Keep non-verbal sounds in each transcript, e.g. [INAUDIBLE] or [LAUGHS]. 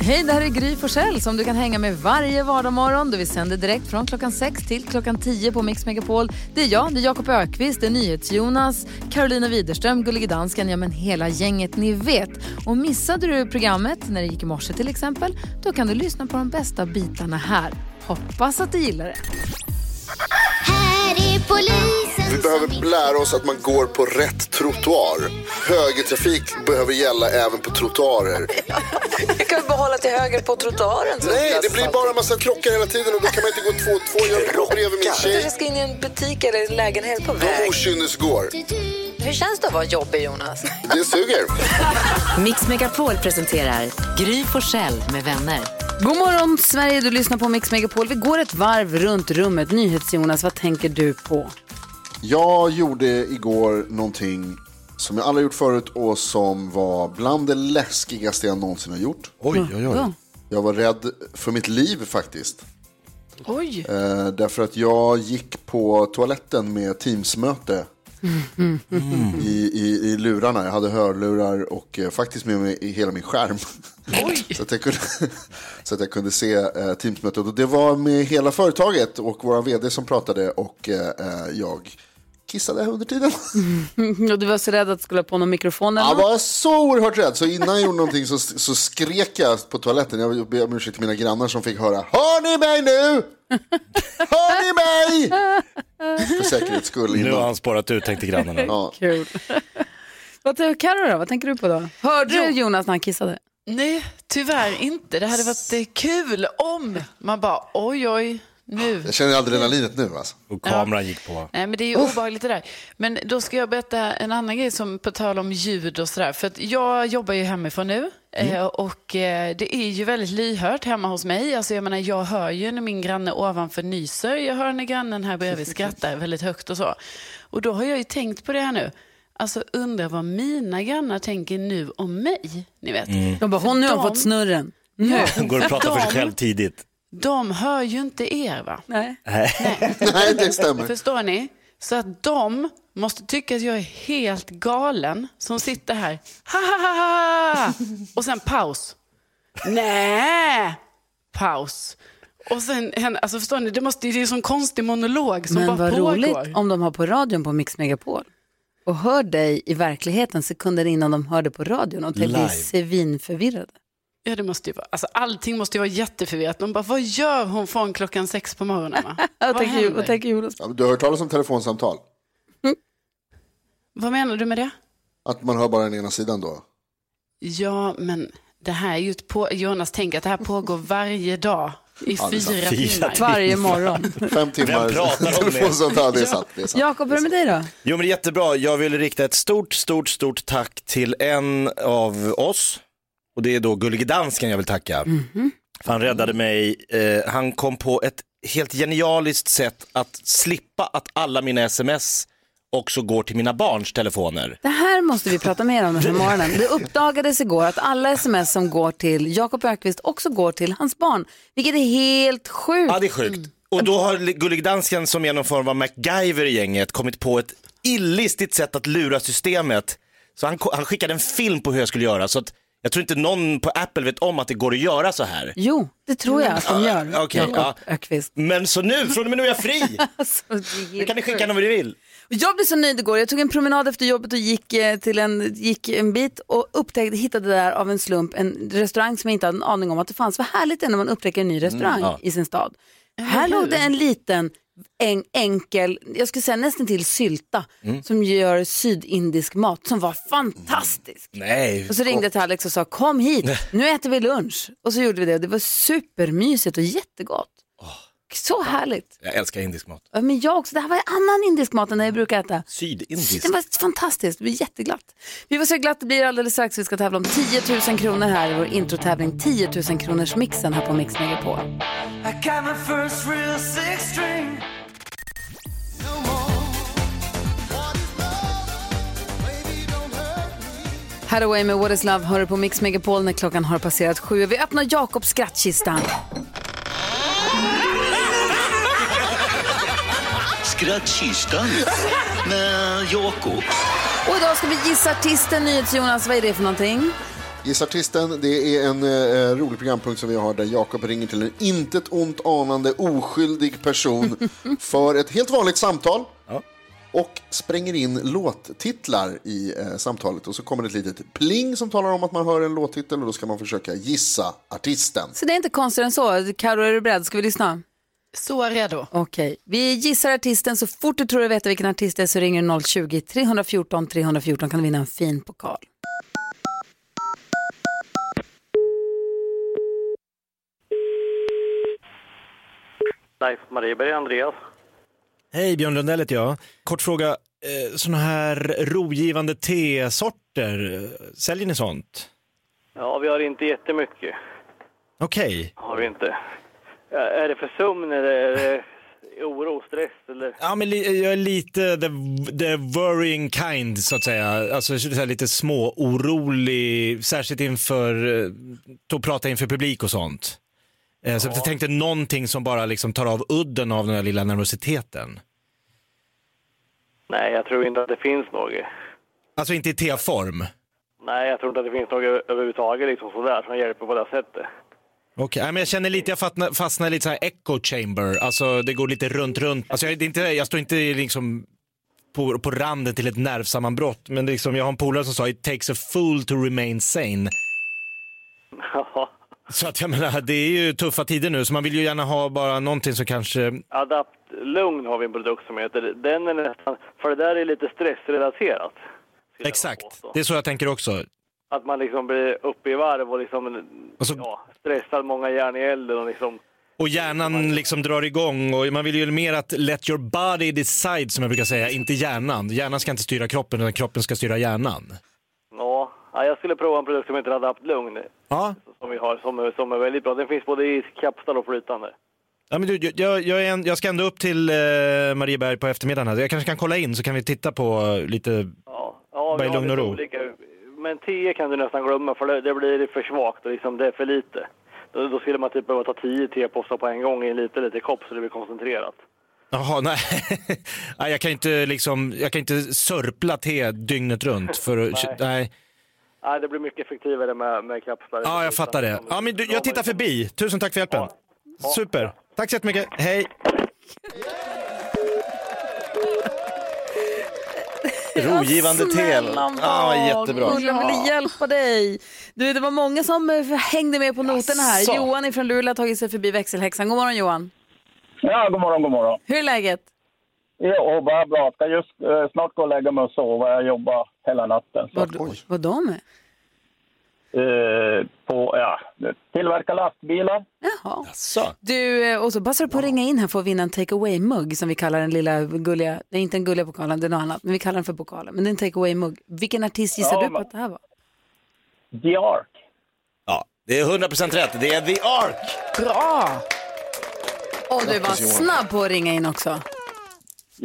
Hej, det här är Gry Forssell som du kan hänga med varje vardagsmorgon. Vi sänder direkt från klockan 6 till klockan 10 på Mix Megapol. Det är jag, det är Jakob Ökvist, det är NyhetsJonas, Carolina Widerström, Gullige Dansken, ja men hela gänget ni vet. Och missade du programmet när det gick i morse till exempel, då kan du lyssna på de bästa bitarna här. Hoppas att du gillar det. Vi behöver lära oss att man går på rätt trottoar. Högertrafik behöver gälla även på trottoarer. [LAUGHS] Jag kan bara hålla till höger på trottoaren. så Nej, det blir bara en massa krockar hela tiden och då kan man inte gå två och två. Jag går bredvid min Jag tjej. kanske ska in i en butik eller en lägenhet på De väg. okynnesgår. Hur känns det att vara jobbig, Jonas? Det suger. Mix Megapol presenterar Gry Forssell med vänner. God morgon Sverige, du lyssnar på Mix Megapol. Vi går ett varv runt rummet. NyhetsJonas, vad tänker du på? Jag gjorde igår någonting som jag aldrig gjort förut och som var bland det läskigaste jag någonsin har gjort. Oj, oj, oj. Ja. Jag var rädd för mitt liv faktiskt. Oj. Eh, därför att jag gick på toaletten med Teamsmöte i, i, i lurarna. Jag hade hörlurar och eh, faktiskt med mig i hela min skärm. så, att jag kunde, så att jag kunde se eh, Teamsmötet. Och det var med hela företaget och vår vd som pratade och eh, eh, jag kissade under tiden. Och du var så rädd att du skulle ha på någon mikrofon eller Jag något? var så oerhört rädd, så innan jag gjorde någonting så, så skrek jag på toaletten. Jag ber om ursäkt till mina grannar som fick höra. Hör ni mig nu? Hör ni mig? För säkerhets skull Nu har innan. han spårat ut tänkte grannarna. Ja. Kul. vad, Karo då, vad tänker du på då? Hörde du Jonas när han kissade? Nej, tyvärr inte. Det hade varit eh, kul om man bara oj, oj, nu. Jag känner adrenalinet nu alltså. Och kameran gick på. Nej, men det är ju obehagligt det där. Men då ska jag berätta en annan grej som på tal om ljud och sådär. För att jag jobbar ju hemifrån nu eh, och eh, det är ju väldigt lyhört hemma hos mig. Alltså jag menar, jag hör ju när min granne ovanför nyser. Jag hör när grannen här bredvid [LAUGHS] skrattar väldigt högt och så. Och då har jag ju tänkt på det här nu. Alltså undrar vad mina grannar tänker nu om mig. Ni vet. De bara, hon nu har de- fått snurren. Nu. Han går och pratar för sig De- själv tidigt. De hör ju inte er va? Nej. Nej, [LAUGHS] det stämmer. Förstår ni? Så att de måste tycka att jag är helt galen som sitter här. Ha, ha, ha, ha. Och sen paus. Nej! Paus. Och sen, alltså förstår ni, det, måste, det är en sån konstig monolog som Men bara vad pågår. roligt om de har på radion på Mix Megapol och hör dig i verkligheten sekunder innan de hörde på radion och blir svinförvirrade. Ja, det måste ju vara, alltså allting måste ju vara jätteförvirrat. De bara, vad gör hon från klockan sex på morgonen? Va? [LAUGHS] Vad tänker, vad händer? tänker Jonas? Ja, Du har hört talas om telefonsamtal? vad menar du med det? Att man hör bara den ena sidan då? Ja, men det här är ju ett på... Jonas, tänk att det här pågår varje dag i Ja, fyra timmar. Varje morgon. Fem timmar pratar om det? telefonsamtal, det är sant. Det är sant. Jakob, hur är det med dig då? Jo men det är jättebra. Jag vill rikta ett stort, stort, stort tack till en av oss. Och det är då Gullige Dansken jag vill tacka. För han räddade mig. Eh, han kom på ett helt genialiskt sätt att slippa att alla mina sms också går till mina barns telefoner. Det här måste vi prata mer om den här [LAUGHS] morgonen. Det uppdagades igår att alla sms som går till Jakob Ökvist också går till hans barn, vilket är helt sjukt. Ja, det är sjukt. Och då har Gullig Dansken som är någon form av MacGyver i gänget kommit på ett illistigt sätt att lura systemet. Så han, han skickade en film på hur jag skulle göra. Så att jag tror inte någon på Apple vet om att det går att göra så här. Jo, det tror jag att de gör, okej, Jakob ja. Ökvist. Men så nu, från och med nu är jag fri. [LAUGHS] Alltså, Nu kan ni skicka när ni vill. Jag blev så nöjd igår. Jag tog en promenad efter jobbet och gick, eh, till en, gick en bit och upptäckte, hittade där av en slump en restaurang som jag inte hade en aning om att det fanns. Vad härligt det är när man upptäcker en ny restaurang ja. i sin stad. Här låg det en liten, en, enkel, jag skulle säga nästan till sylta som gör sydindisk mat som var fantastisk. Nej. Och så ringde jag till Alex och sa kom hit, nu äter vi lunch. Och så gjorde vi det och det var supermysigt och jättegott. Så härligt. Jag älskar indisk mat. Ja, Men jag också, det här var annan indisk mat än jag brukar äta. Sydindisk. Det var fantastiskt, det var jätteglatt. Vi får se hur glatt det blir alldeles strax. Vi ska tävla om 10 000 kronor här i vår introtävling 10 000 kronors mixen här på Mix Megapol. Hathaway med What is Love hör du på Mix Megapol när klockan har passerat sju. Vi öppnar Jakobs skrattkista. Skrattkistan [LAUGHS] med Jakob. Och idag ska vi gissa artisten. NyhetsJonas, vad är det för någonting? Gissa artisten, det är en eh, rolig programpunkt som vi har där Jakob ringer till en intet ont anande oskyldig person [LAUGHS] för ett helt vanligt samtal. Och spränger in låttitlar i eh, samtalet och så kommer det ett litet pling som talar om att man hör en låttitel och då ska man försöka gissa artisten. Så det är inte konstigare än så. Karo, är du beredd? Ska vi lyssna? Så redo. Okej, vi gissar artisten. Så fort du tror du vet vilken artist det är så ringer du 020-314 314 kan du vinna en fin pokal. Leif Marieberg, Andreas. Hej, Björn Lundell heter jag. Kort fråga, eh, sådana här rogivande tesorter, eh, säljer ni sånt? Ja, vi har inte jättemycket. Okej. Har vi inte. Ja, Är det för sömn eller är det oro, stress eller? Ja, men jag är lite the, the worrying kind så att säga. Alltså så lite små orolig, särskilt inför, eh, att prata inför publik och sånt. Eh, Så jag tänkte någonting som bara liksom tar av udden av den här lilla nervositeten. Nej, jag tror inte att det finns något. Alltså inte i te-form. Nej, jag tror inte att det finns något överhuvudtaget liksom sådär som hjälper på det sättet. Okej, nej, men jag känner lite, jag fastnar, fastnar lite så här echo chamber, alltså det går lite runt, runt. Alltså jag, det är inte, jag står inte liksom på, på randen till ett nervsammanbrott, men liksom, jag har en polare som sa it takes a fool to remain sane. [LAUGHS] Så att jag menar, det är ju tuffa tider nu, så man vill ju gärna ha bara någonting som kanske, Adapt Lugn har vi en produkt som heter. Den är nästan, för det där är lite stressrelaterat. exakt, det är så jag tänker också. Att man liksom blir uppe i varv och liksom ja, stressar många järn i elden och liksom Och hjärnan liksom drar igång och man vill ju mer att let your body decide som jag brukar säga, inte hjärnan. Hjärnan ska inte styra kroppen utan kroppen ska styra hjärnan. Ja, ja, jag skulle prova en produkt som heter Adapt Lugn. Ja. Som vi har, som, som är väldigt bra. Den finns både i kapslar och flytande. Ja, men du, jag, jag, en, jag ska ändå upp till eh, Marieberg på eftermiddagen. Här. Jag kanske kan kolla in så kan vi titta på eh, lite, Ja, bara vi i lugn och ro. Olika. Men 10 kan du nästan glömma för det, det blir för svagt och liksom, det är för lite. Då, då skulle man typ behöva ta 10 tepåsar på en gång i en liten, liten kopp så det blir koncentrerat. Jaha, nej. [LAUGHS] nej jag, kan inte liksom, jag kan inte sörpla te dygnet runt. För, Nej. nej. Nej, det blir mycket effektivare med, med kapslar. Ja, jag fattar det. Ja, men du, jag tittar förbi. Tusen tack för hjälpen. Super. Tack så jättemycket. Hej. Rogivande. Snälla Ja, jättebra. Ulla ville hjälpa dig. Du, det var många som eh, hängde med på noterna här. Johan från Luleå har tagit sig förbi växelhäxan. God morgon Johan. Ja, god morgon, god morgon. Hur är läget? Jo, bara bra. Ska just eh, snart gå och lägga mig och sova. Jag jobbar hela natten. Vad, vad de är? Eh, på, ja, tillverka lastbilar. Jaha. Du, eh, och så passar du på att ringa in här för att vinna en take away-mugg som vi kallar den lilla gulliga, det är inte en gulliga pokalen, det är något annat, men vi kallar den för pokalen. Men det är en take away-mugg. Vilken artist gissar Ja, du på att det här var? The Ark. Ja, det är 100% rätt. Det är The Ark. Bra! Och du var snabb på att ringa in också.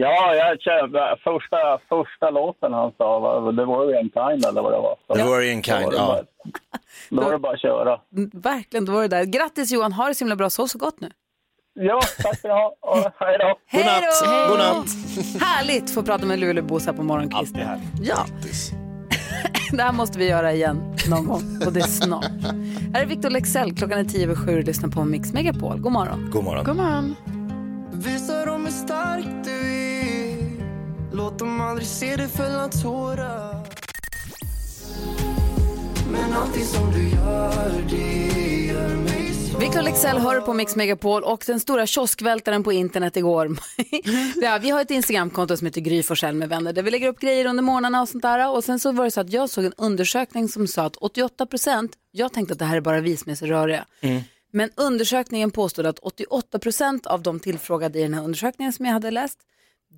Ja, jag kör, första, första låten han sa var The Warrior Kind eller vad det var. Så The Warrior Kind, då ja. bara- Då var det bara att köra. Mm, Verkligen, då var det där. Grattis Johan, ha det så himla bra, sov så gott nu. Ja, tack ska ni ha. Hej då. Då! Godnatt. [LAUGHS] Härligt att få prata med Luleåbos här på morgonkvisten. Ja. [LAUGHS] det här måste vi göra igen någon gång och det är snart. Här är Victor Lexell, klockan är tio över sju och lyssnar på Mix Megapol. God morgon. God morgon. God morgon. Visa dem hur stark du är Låt dem aldrig se dig fälla tårar Men allting som du gör, det gör mig svår Victor Lexell hör på Mix Megapol och den stora kioskvältaren på internet igår. [LAUGHS] ja, vi har ett Instagramkonto som heter Gry Forssell med vänner där vi lägger upp grejer under morgnarna och sånt där. Och sen så var det så att jag såg en undersökning som sa att 88 procent, jag tänkte att det här är bara vi som är så röriga. Men undersökningen påstod att 88 procent av de tillfrågade i den här undersökningen som jag hade läst,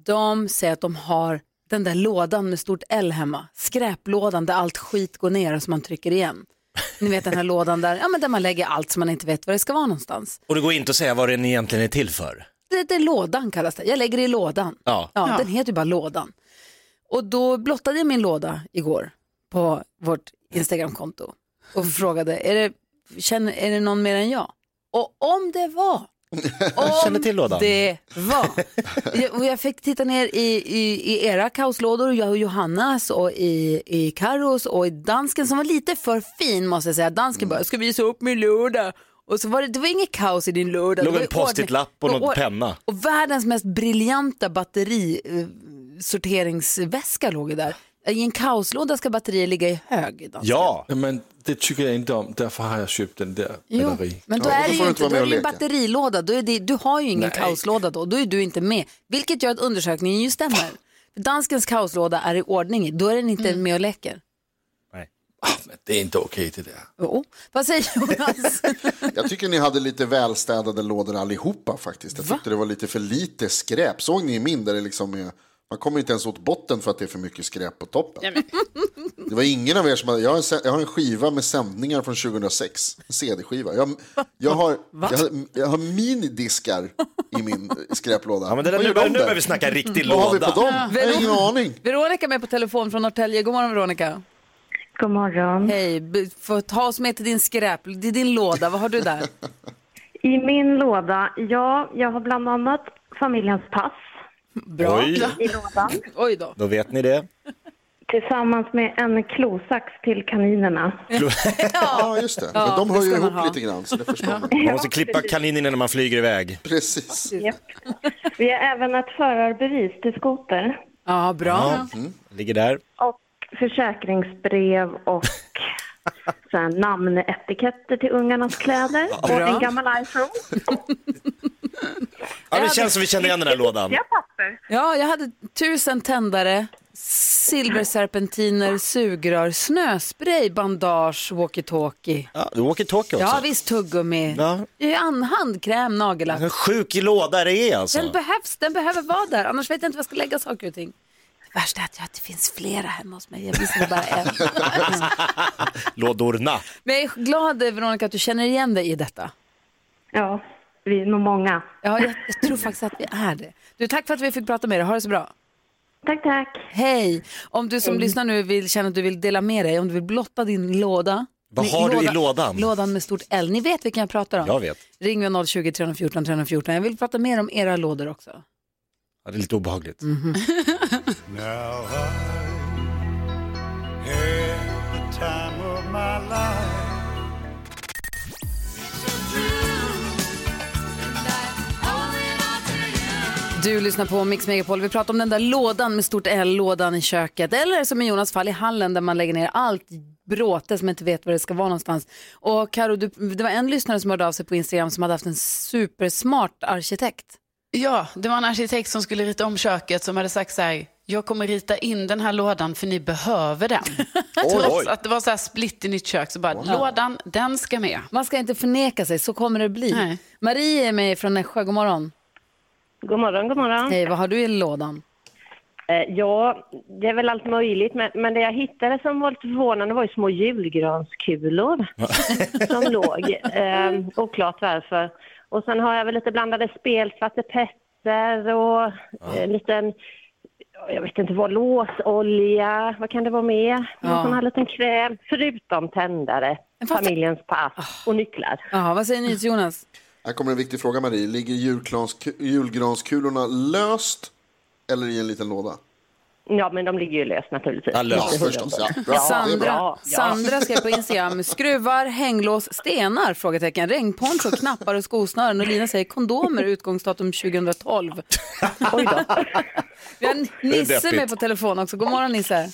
de säger att de har den där lådan med stort L hemma, skräplådan där allt skit går ner och som man trycker igen. Ni vet den här lådan där, ja, men där man lägger allt som man inte vet var det ska vara någonstans. Och det går inte att säga vad den egentligen är till för. Det, det är lådan kallas det, jag lägger det i lådan. Ja. Ja, Den heter ju bara lådan. Och då blottade jag min låda igår på vårt Instagramkonto och frågade, är det, känner, är det någon mer än jag? Och om det var Jag känner till lådan. det var. Jag, och jag fick titta ner i, i, i era kaoslådor, jag och Johannas och i, i Carros och i dansken som var lite för fin måste jag säga. Dansken bara, jag ska visa upp min låda. Och så var det, det var inget kaos i din låda. Låg Det var en post-it-lapp och någon penna. Och världens mest briljanta batteri eh, sorteringsväska låg ju där. I en kaoslåda ska batterier ligga i hög. i dansken. Ja, Men det tycker jag inte om, därför har jag köpt den där Jo, batteri. men då Ja, är då det ju du inte, då är det en batterilåda. Då är det, du har ju ingen Nej. kaoslåda då. Då är du inte med. Vilket gör att undersökningen ju stämmer. [LAUGHS] Danskens kaoslåda är i ordning. Då är den inte Mm. med och leker. Ah, men det är inte okej det där. Jo. Vad säger Jonas? [LAUGHS] Jag tycker ni hade lite välstädade lådor allihopa faktiskt. Jag tyckte det var lite för lite skräp. Såg ni min där det liksom är, man kommer inte ens åt botten för att det är för mycket skräp på toppen. [LAUGHS] Det var ingen av er som hade, jag har, en, jag har en skiva med sändningar från 2006, en CD-skiva. Jag, jag, har, jag, har, jag har minidiskar i min skräplåda. [LAUGHS] ja men det där, Vad nu, nu börjar vi snacka riktig Vad har vi låda. på dem? Jag har ingen aning. Veronica är med på telefon från Norrtälje. God morgon Veronica. God morgon. Hej, få ta oss med till din skräp, det är din låda. Vad har du där? [LAUGHS] I min låda, ja, jag har bland annat familjens pass Bra. Oj, i lådan. Oj då. då vet ni det. Tillsammans med en klosax till kaninerna. [LAUGHS] Ja, just det. Men de det hör ju ska man ihop ha. lite grann, så det förstår man. Man måste klippa kaninen när man flyger iväg. Precis. Vi har även ett förarbevis till skoter Ja, bra. Ligger där. och försäkringsbrev och [LAUGHS] sen namnetiketter till ungarnas kläder och Bra. en gammal iPhone. Ja, det känns som vi känner igen den här lådan. Ja, papper. Ja, jag hade tusen tändare, silverserpentiner, sugrör, snöspray, bandage, walkie-talkie. Ja, walkie-talkie också. Ja, visst tuggummi. Ja. Ja. An, handkräm, nagellack. En sjuk låda det är alltså. Den behövs, den behöver vara där. Annars vet jag inte var jag ska lägga saker och ting. Det värsta är att jag, att det finns flera hemma hos mig. Jag visste bara en. [LAUGHS] Lådorna. Men jag är glad Veronica att du känner igen dig i detta. Ja, vi är nog många. Ja, jag, jag tror faktiskt att vi är det. Du, tack för att vi fick prata med dig. Ha det så bra. Tack, tack. Hej! Om du som lyssnar nu vill känna att du vill dela med dig, om du vill blotta din låda. Vad har du i lådan? Lådan med stort L. Ni vet vilken jag pratar om. Jag vet. Ring mig 020-314 314. Jag vill prata mer om era lådor också. Ja, det är lite obehagligt. Mhm. [LAUGHS] Du lyssnar på Mix Megapol. Vi pratar om den där lådan med stort L, lådan i köket. Eller som i Jonas fall i hallen där man lägger ner allt bråte som inte vet var det ska vara någonstans. Och Karo, du, det var en lyssnare som hörde av sig på Instagram som hade haft en supersmart arkitekt. Ja, det var en arkitekt som skulle rita om köket som hade sagt så här, jag kommer rita in den här lådan för ni behöver den. [LAUGHS] Trots att det var så här split i nytt kök så bara, lådan, den ska med. Man ska inte förneka sig, så kommer det bli. Nej. Marie är med från Nässjö, god morgon. God morgon, god morgon. Hej, vad har du i lådan? Eh, Ja, det är väl allt möjligt, men, men det jag hittade som var lite förvånande var ju små julgranskulor [LAUGHS] som låg. Eh, oklart varför. Och sen har jag väl lite blandade spel, Svarte Petter och eh, en liten, jag vet inte vad, låsolja, vad kan det vara mer? Någon Ja. sån här liten kräm, förutom tändare, varför- familjens pass och nycklar. Jaha, vad säger ni till Jonas? Här kommer en viktig fråga Marie. Ligger julgransku- julgranskulorna löst eller i en liten låda? Ja, men de ligger ju löst naturligtvis. Ja, löst. Förstås. Ja. Bra. Sandra, bra. Sandra skrev på Instagram, skruvar, hänglås, stenar, frågetecken, regnponcho, knappar och skosnören. Och Lina säger kondomer, utgångsdatum 2012. [LAUGHS] Oj då. Vi har Nisse med på telefon också. God morgon Nisse.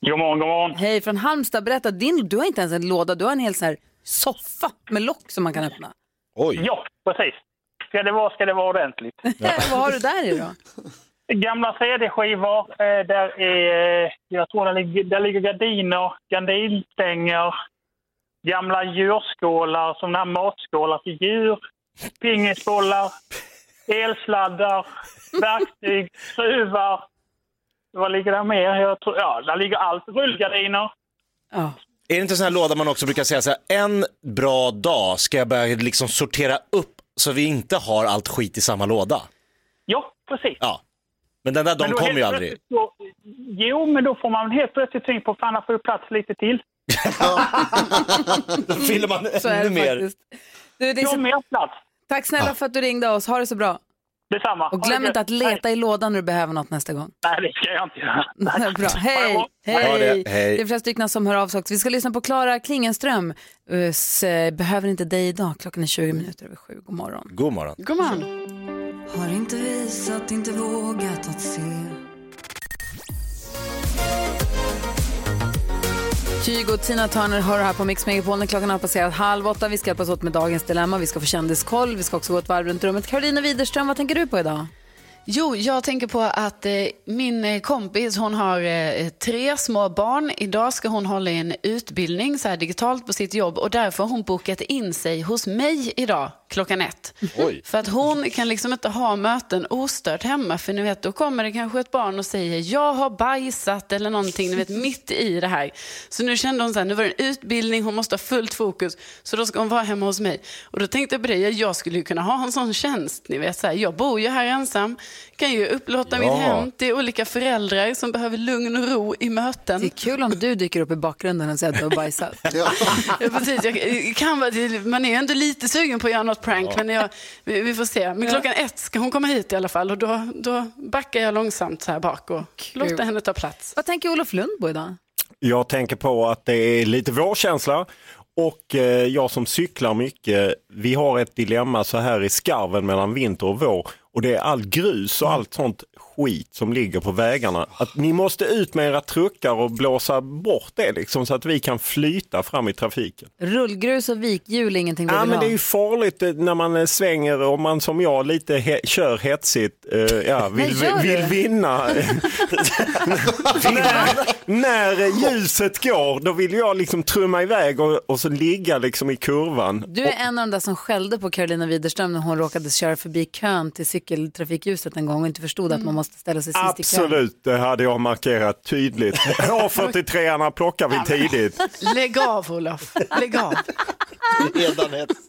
God morgon, god morgon. Hej, från Halmstad. Berätta, din, du har inte ens en låda, du har en hel så här soffa med lock som man kan öppna. Oj. Ja, precis. Ska det vara, ska det vara ordentligt. [LAUGHS] Vad har du där i då? Gamla CD-skivor, eh, där är, eh, jag tror där ligger, där ligger gardiner, gardinstänger, gamla djurskålar, som här matskålar till djur, pingisbollar, elsladdar, verktyg, skruvar. Vad ligger där mer? Jag tror, ja, där ligger allt. Rullgardiner. Ja. Är det inte en sån här låda man också brukar säga så här, en bra dag ska jag börja liksom sortera upp så vi inte har allt skit i samma låda. Ja, precis. Ja. Men den där Men dagen då kommer helt ju aldrig. Så, jo, men då får man helt plötsligt tänka på fan, får ju plats lite till. [LAUGHS] Då fyller man Så är ännu det mer. faktiskt. Du, det är Ja, så... mer plats. Tack snälla för att du ringde oss. Ha det så bra. Detsamma. Och glöm inte att leta i lådan när du behöver något nästa gång. Nej, det ska jag inte göra. [LAUGHS] Bra. Hej! Hej! Det. Hej. Det är flera stycken som hör av sig också. Vi ska lyssna på Klara Klingenström. Uh, s- Behöver inte dig idag. Klockan är 20 minuter över sju. God morgon. God morgon. God morgon. Har inte visat, inte vågat att se Kygo och Tina Turner hör här på Mix Megapol när klockan har passerat halv åtta. Vi ska hjälpas åt med dagens dilemma. Vi ska få kändiskoll. Vi ska också gå ett varv runt rummet. Karolina Widerström, vad tänker du på idag? Jo, jag tänker på att eh, min eh, kompis hon har eh, tre små barn. Idag ska hon hålla en utbildning så här, digitalt på sitt jobb och därför har hon bokat in sig hos mig idag klockan ett. Oj. För att hon kan liksom inte ha möten ostört hemma för ni vet då kommer det kanske ett barn och säger jag har bajsat eller någonting, ni vet mitt i det här. Så nu kände hon så här, nu var det en utbildning, hon måste ha fullt fokus så då ska hon vara hemma hos mig. Och då tänkte jag på det, jag skulle ju kunna ha en sån tjänst, ni vet så här, jag bor ju här ensam, kan ju upplåta mitt Ja. hem till olika föräldrar som behöver lugn och ro i möten. Det är kul om du dyker upp i bakgrunden och säger att du har bajsat. Ja, [LAUGHS] precis. Jag kan man är ju ändå lite sugen på att göra något prank, Ja. men jag, vi, vi får se. Men klockan ett ska hon komma hit i alla fall och då, då backar jag långsamt så här bak och låter henne ta plats. Vad tänker Olof Lundbo idag? Jag tänker på att det är lite vårkänsla och eh, jag som cyklar mycket, vi har ett dilemma så här i skarven mellan vinter och vår och det är all grus och allt sånt skit som ligger på vägarna. Att ni måste ut med era truckar och blåsa bort det liksom så att vi kan flyta fram i trafiken. Rullgrus och vikhjul är ingenting du Ja, vill men ha. det är ju farligt eh, när man eh, svänger och man som jag lite he- kör hetsigt, eh, ja, [LAUGHS] vill, vill vinna. [LAUGHS] när, när ljuset går, då vill jag liksom trumma iväg och, och så ligga liksom i kurvan. Du är en av de där som skällde på Carolina Widerström när hon råkade köra förbi kön till cykeltrafikljuset en gång och inte förstod att man måste ställa sig sist. Absolut, det hade jag markerat tydligt. [LAUGHS] A43 plockar vi tidigt. Lägg av Olof, lägg av.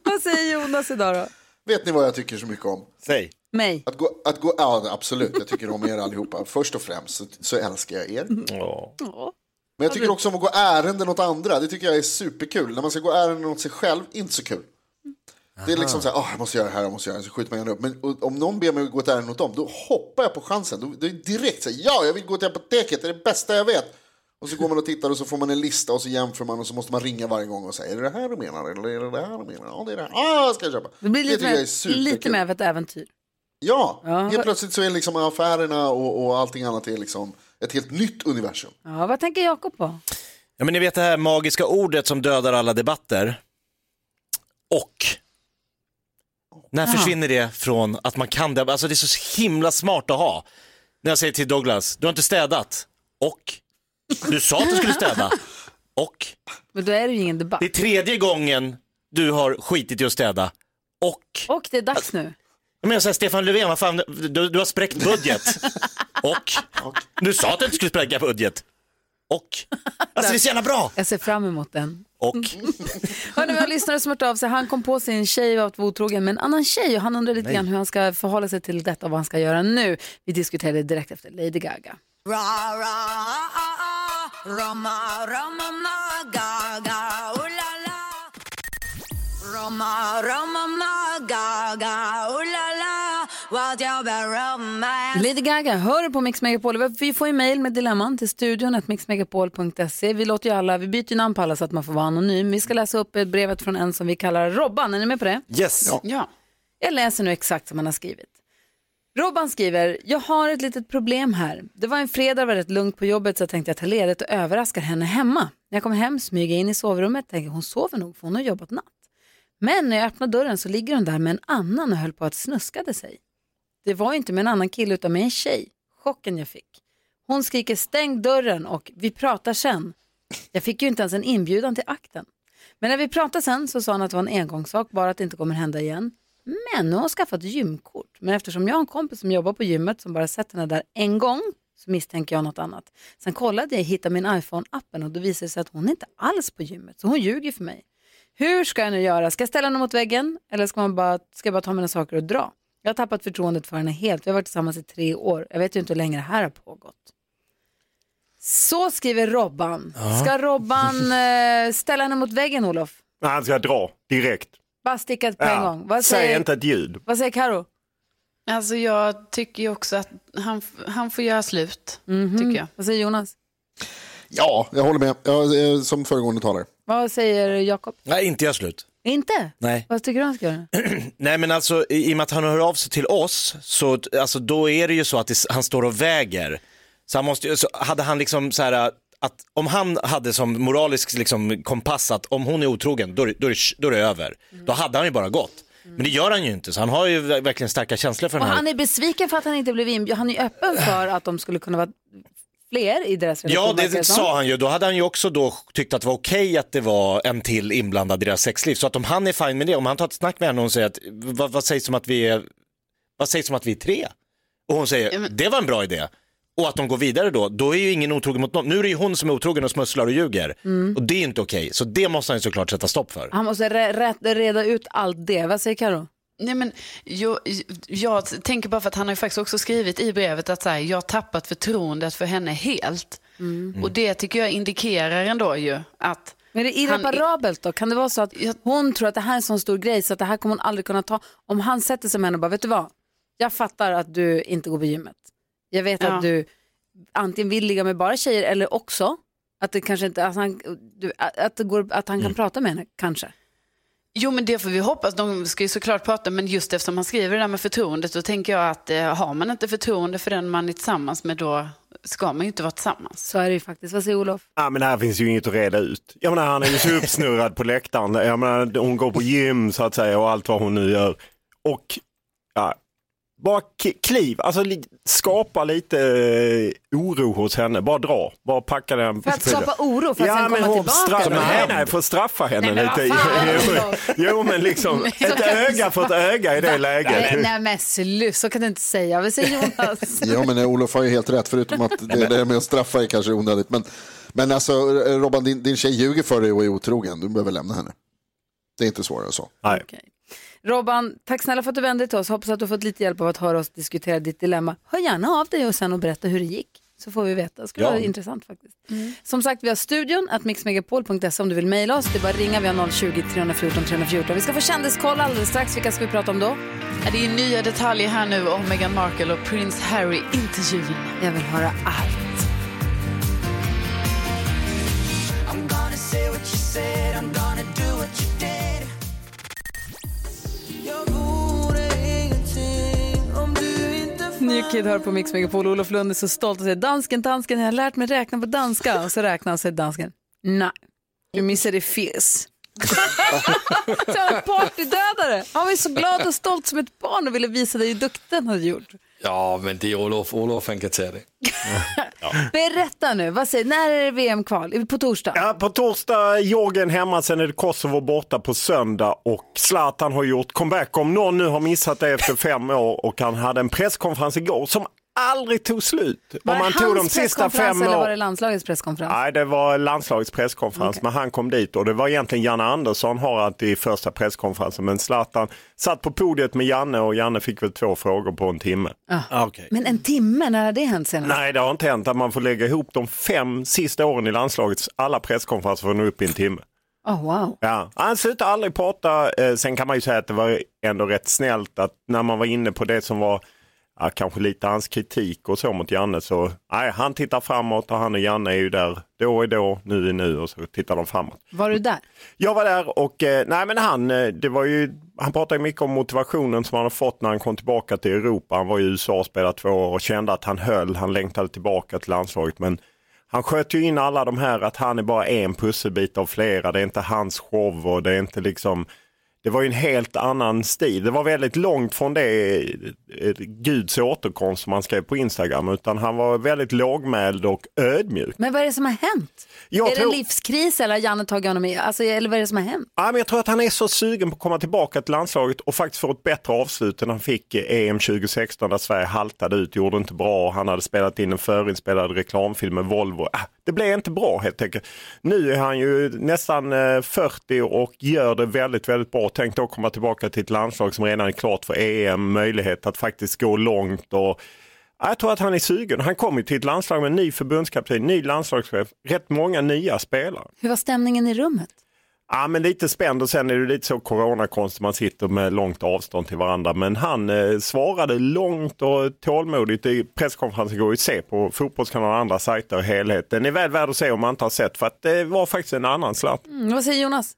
Vad säger Jonas idag då? Vet ni vad jag tycker så mycket om? Säg. Mig. Att gå, att gå, ja, absolut, jag tycker om er allihopa. Först och främst så, så älskar jag er. Men jag tycker också om att gå ärenden åt andra. Det tycker jag är superkul. När man ska gå ärenden åt sig själv, inte så kul. Det är liksom så här, "Åh, jag måste göra det här, jag måste göra det här, så skjuter man gärna upp. Men o- om någon ber mig att gå ett ärende åt dem, då hoppar jag på chansen. Då, det är direkt så här, ja, jag vill gå till apoteket, det är det bästa jag vet. Och så går man och tittar och så får man en lista och så jämför man och så måste man ringa varje gång och säga, är det det här du menar? Eller är det det här du menar? Ja, det är det här. Ah, ska jag köpa. Det blir lite, mer, superkul. lite mer av ett äventyr. Ja, Ja, helt plötsligt så är liksom affärerna och, och allting annat är liksom ett helt nytt universum. Ja, vad tänker Jakob på? Ja, men ni vet det här magiska ordet som dödar alla debatter. Och. När försvinner det från att man kan det? Alltså det är så himla smart att ha. När jag säger till Douglas, du har inte städat. Och. Du sa att du skulle städa. Och. Men då är det ju ingen debatt. Det är tredje gången du har skitit i att städa. Och. Och det är dags nu. Jag menar så här, Stefan Löfven, vad fan, du, du har spräckt budget. Och. Du sa att du inte skulle spräcka budget. Och. Alltså det är så jävla bra. Jag ser fram emot den. Och. [LAUGHS] Hörni, vi har lyssnare som hört av sig. Han kom på sin tjej av att vara otrogen med en annan tjej och han undrar lite Nej. grann hur han ska förhålla sig till detta och vad han ska göra nu. Vi diskuterar det direkt efter Lady Gaga. Ra, ra, ah, ah, ah. Rama, rama, ma, ga, ga, oh la la. Rama, rama, ma, ga, ga, oh la. Lady Gaga, hör du på Mix Megapol? Vi får ju mejl med dilemman till studion att mixmegapol.se. Vi låter ju alla, vi byter ju namn på alla så att man får vara anonym. Vi ska läsa upp ett brevet från en som vi kallar Robban. Är ni med på det? Yes. Ja. Jag läser nu exakt som han har skrivit. Robban skriver, jag har ett litet problem här. Det var en fredag, det var rätt lugnt på jobbet så jag tänkte jag tar ledigt och överraskar henne hemma. När jag kommer hem smyger jag in i sovrummet, tänker hon sover nog för hon har jobbat natt. Men när jag öppnar dörren så ligger hon där med en annan och höll på att snuskade sig. Det var inte med en annan kille utan med en tjej. Chocken jag fick. Hon skriker stäng dörren och vi pratar sen. Jag fick ju inte ens en inbjudan till akten. Men när vi pratade sen så sa hon att det var en engångssak, bara att det inte kommer hända igen. Men nu har hon skaffat gymkort. Men eftersom jag har en kompis som jobbar på gymmet som bara sett henne där en gång så misstänker jag något annat. Sen kollade jag, hittade min iPhone-appen och då visade det sig att hon inte alls på gymmet. Så hon ljuger för mig. Hur ska jag nu göra? Ska jag ställa henne mot väggen eller ska, man bara, ska jag bara ta mina saker och dra? Jag har tappat förtroendet för henne helt. Vi har varit tillsammans i tre år. Jag vet ju inte hur länge det här har pågått. Så skriver Robban. Ja. Ska Robban [LAUGHS] eh, ställa henne mot väggen, Olof? Nej, Han ska dra direkt. Bara sticka på en Ja. gång. Vad Säg säger, inte ett ljud. vad säger Karo? Alltså jag tycker ju också att han, han får göra slut. Tycker jag. Vad säger Jonas? Ja, jag håller med. Jag, eh, som föregående talare. Vad säger Jakob? Nej, inte jag slut. Inte? Nej. Vad tycker du han ska göra? [CLEARS THROAT] Nej men alltså i i och med att han hör av sig till oss så alltså, då är det ju så att det, han står och väger. Så han måste, så hade han liksom så här att om han hade som moralisk liksom, kompass att om hon är otrogen då, då, då är det över. Då hade han ju bara gått. Men det gör han ju inte så han har ju verkligen starka känslor för Och den här. han är besviken för att han inte blev inbjuden. Han är öppen för att de skulle kunna vara fler i deras relation. Ja, det, det sa han ju. Då hade han ju också då tyckt att det var okej att det var en till inblandad i deras sexliv. Så att om han är fine med det, om han tar ett snack med henne och hon säger att vad, vad sägs om att vi är, vad sägs om att vi är tre? Och hon säger, det var en bra idé. Och att de går vidare då, då är ju ingen otrogen mot någon. Nu är det ju hon som är otrogen och smusslar och ljuger. Mm. Och det är inte okej. Så det måste han ju såklart sätta stopp för. Han måste re- re- reda ut allt det. Vad säger Karo? Nej, men jag, jag tänker bara för att han har ju faktiskt också skrivit i brevet att så här, jag har tappat förtroendet för henne helt. Och det tycker jag indikerar ändå ju att Men är det irreparabelt då? Kan det vara så att hon tror att det här är en sån stor grej så att det här kommer hon aldrig kunna ta. Om han sätter sig med henne och bara, vet du vad? Jag fattar att du inte går på gymmet. Jag vet Ja. att du antingen vill ligga med bara tjejer eller också att det kanske inte, att han, du, att det går, att han kan prata med henne, kanske. Jo men det får vi hoppas, de ska ju såklart prata men just eftersom man skriver det där med förtroendet då tänker jag att eh, har man inte förtroende för den man är tillsammans med då ska man ju inte vara tillsammans. Så är det ju faktiskt. Vad säger Olof? Ja, men här finns ju inget att reda ut. Jag menar, han är ju så [LAUGHS] uppsnurrad på läktaren. Jag menar, hon går på gym så att säga och allt vad hon nu gör. Och ja, bara kliv, alltså li- skapa lite eh, oro hos henne. Bara dra, bara packa den. För att skapa oro för att ja, sen komma hon tillbaka. Nej, nej, för att straffa henne Nej, men lite. fan, jo, men liksom [LAUGHS] ett öga för ett öga i det läget. nej men sluta, så kan du inte säga. Vad säger Jonas? [LAUGHS] Ja, men Olof har ju helt rätt, förutom att det, det med att straffa är kanske onödigt. Men, men alltså, Robban, din, din tjej ljuger för dig och är otrogen. Du behöver lämna henne. Det är inte svårare än så. Nej. Robban, tack snälla för att du vände dig till oss. Hoppas att du fått lite hjälp av att höra oss diskutera ditt dilemma. Hör gärna av dig och sen och berätta hur det gick. Så får vi veta. Det skulle Ja. vara intressant faktiskt. Som sagt, vi har studion att mixmegapol.se om du vill mejla oss. Det är bara att ringa. Vi har 020 314 314. Vi ska få kändiskoll alldeles strax. Vilka ska vi prata om då? Ja, det är nya detaljer här nu om Meghan Markle och Prince Harry-intervjun. Jag vill höra allt. I'm gonna say what you said, I'm gonna do what you did. [LAUGHS] New Kid hör på Mix Megapol. Olof Lund är så stolt och säger dansken, dansken, jag har lärt mig räkna på danska. Och så räknar han sig dansken. Nej, du missade fes. [LAUGHS] så en partydödare. Han var så glad och stolt som ett barn och ville visa dig hur duktig han hade gjort. Ja, men det är Olof. Olof han kan ta det. Berätta nu, vad säger, när är det VM-kval? På torsdag? Ja, på torsdag Jorgen hemma, sen är det Kosovo borta på söndag och Zlatan har gjort comeback. Om någon nu har missat det efter fem år och han hade en presskonferens igår som aldrig tog slut. Var Om det man tog de hans sista presskonferens fem eller var det landslagets presskonferens? Nej, det var landslagets presskonferens, men han kom dit och det var egentligen Janne Andersson har alltid första presskonferensen, men Zlatan satt på podiet med Janne och Janne fick väl två frågor på en timme. Ah. Men en timme, när har det hänt senast? Nej, det har inte hänt att man får lägga ihop de fem sista åren i landslagets alla presskonferenser för att nå upp i en timme. Oh, wow. Ja, han slutar aldrig prata. Eh, sen kan man ju säga att det var ändå rätt snällt att när man var inne på det som var ja, kanske lite hans kritik och så mot Janne så nej, han tittar framåt och han och Janne är ju där då är då, nu är nu och så tittar de framåt. Var du där? Jag var där och eh, nej men han, eh, det var ju, han pratade mycket om motivationen som han har fått när han kom tillbaka till Europa. Han var i USA och spelade två år och kände att han höll, han längtade tillbaka till landslaget men han sköt ju in alla de här att han är bara en pusselbit av flera. Det är inte hans show och det är inte liksom det var ju en helt annan stil. Det var väldigt långt från det eh, Guds återkomst som han skrev på Instagram. Utan han var väldigt lågmäld och ödmjuk. Men vad är det som har hänt? Jag är tror- det en livskris eller har Janne tagit honom i? Alltså, eller vad är det som har hänt? Ja, men jag tror att han är så sugen på att komma tillbaka till landslaget och faktiskt få ett bättre avslut än han fick i EM 2016 där Sverige haltade ut, gjorde inte bra. Han hade spelat in en förinspelad reklamfilm med Volvo. Ah, det blev inte bra helt enkelt. Nu är han ju nästan eh, 40 och gör det väldigt, väldigt bra. Tänk då komma tillbaka till ett landslag som redan är klart för EM, möjlighet att faktiskt gå långt och Jag tror att han är sugen. Han kommer ju till ett landslag med en ny förbundskapten, ny landslagschef, rätt många nya spelare. Hur var stämningen i rummet? Ja, men lite spänd och sen är det lite så coronakonst, man sitter med långt avstånd till varandra. Men han eh, svarade långt och tålmodigt. I presskonferensen går ju att se på Fotbollskanalen och andra sajter i helhet. Den är väl värd att se om man inte har sett för att det var faktiskt en annan slatt. Mm, vad säger Jonas?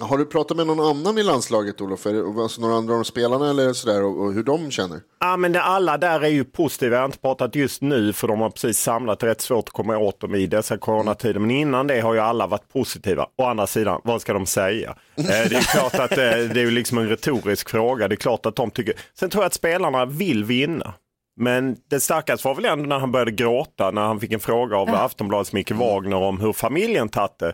Har du pratat med någon annan i landslaget Olof? Det- Alltså några andra av spelarna eller sådär och, och hur de känner? Ja, men det, alla där är ju positiva. Jag har inte pratat just nu för de har precis samlat. Det är rätt svårt att komma åt dem i dessa coronatider. Men innan det har ju alla varit positiva. Å andra sidan, vad ska de säga? Eh, det är klart att eh, det är ju liksom en retorisk fråga. Det är klart att de tycker. Sen tror jag att spelarna vill vinna. Men det starkaste var väl ändå när han började gråta när han fick en fråga av Aftonbladets Micke Wagner om hur familjen tagit det.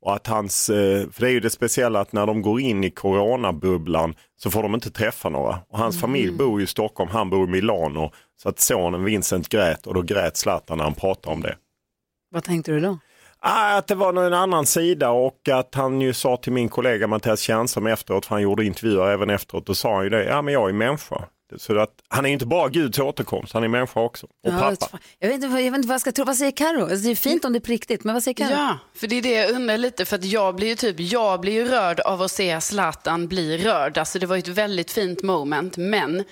Och att hans, eh, för det är ju det speciella att när de går in i coronabubblan så får de inte träffa några. Och hans familj bor i Stockholm, han bor i Milano. Så att sonen Vincent grät och då grät Zlatan när han pratade om det. Vad tänkte du då? Ah, Att det var en annan sida och att han ju sa till min kollega Mattias Tjernström efteråt, för han gjorde intervjuer även efteråt, då sa han ju det, ja men jag är människa. Så att han är ju inte bara Guds återkomst, han är människa också. Och Ja, pappa. jag, vet inte, vad- jag vet inte vad jag ska tro. Vad säger Karo? Alltså, det är fint om det är på riktigt, men vad säger Karo? Ja, för det är det jag undrar lite. För att jag blir ju typ, jag blir ju rörd av att se Zlatan bli rörd. Alltså det var ett väldigt fint moment. Men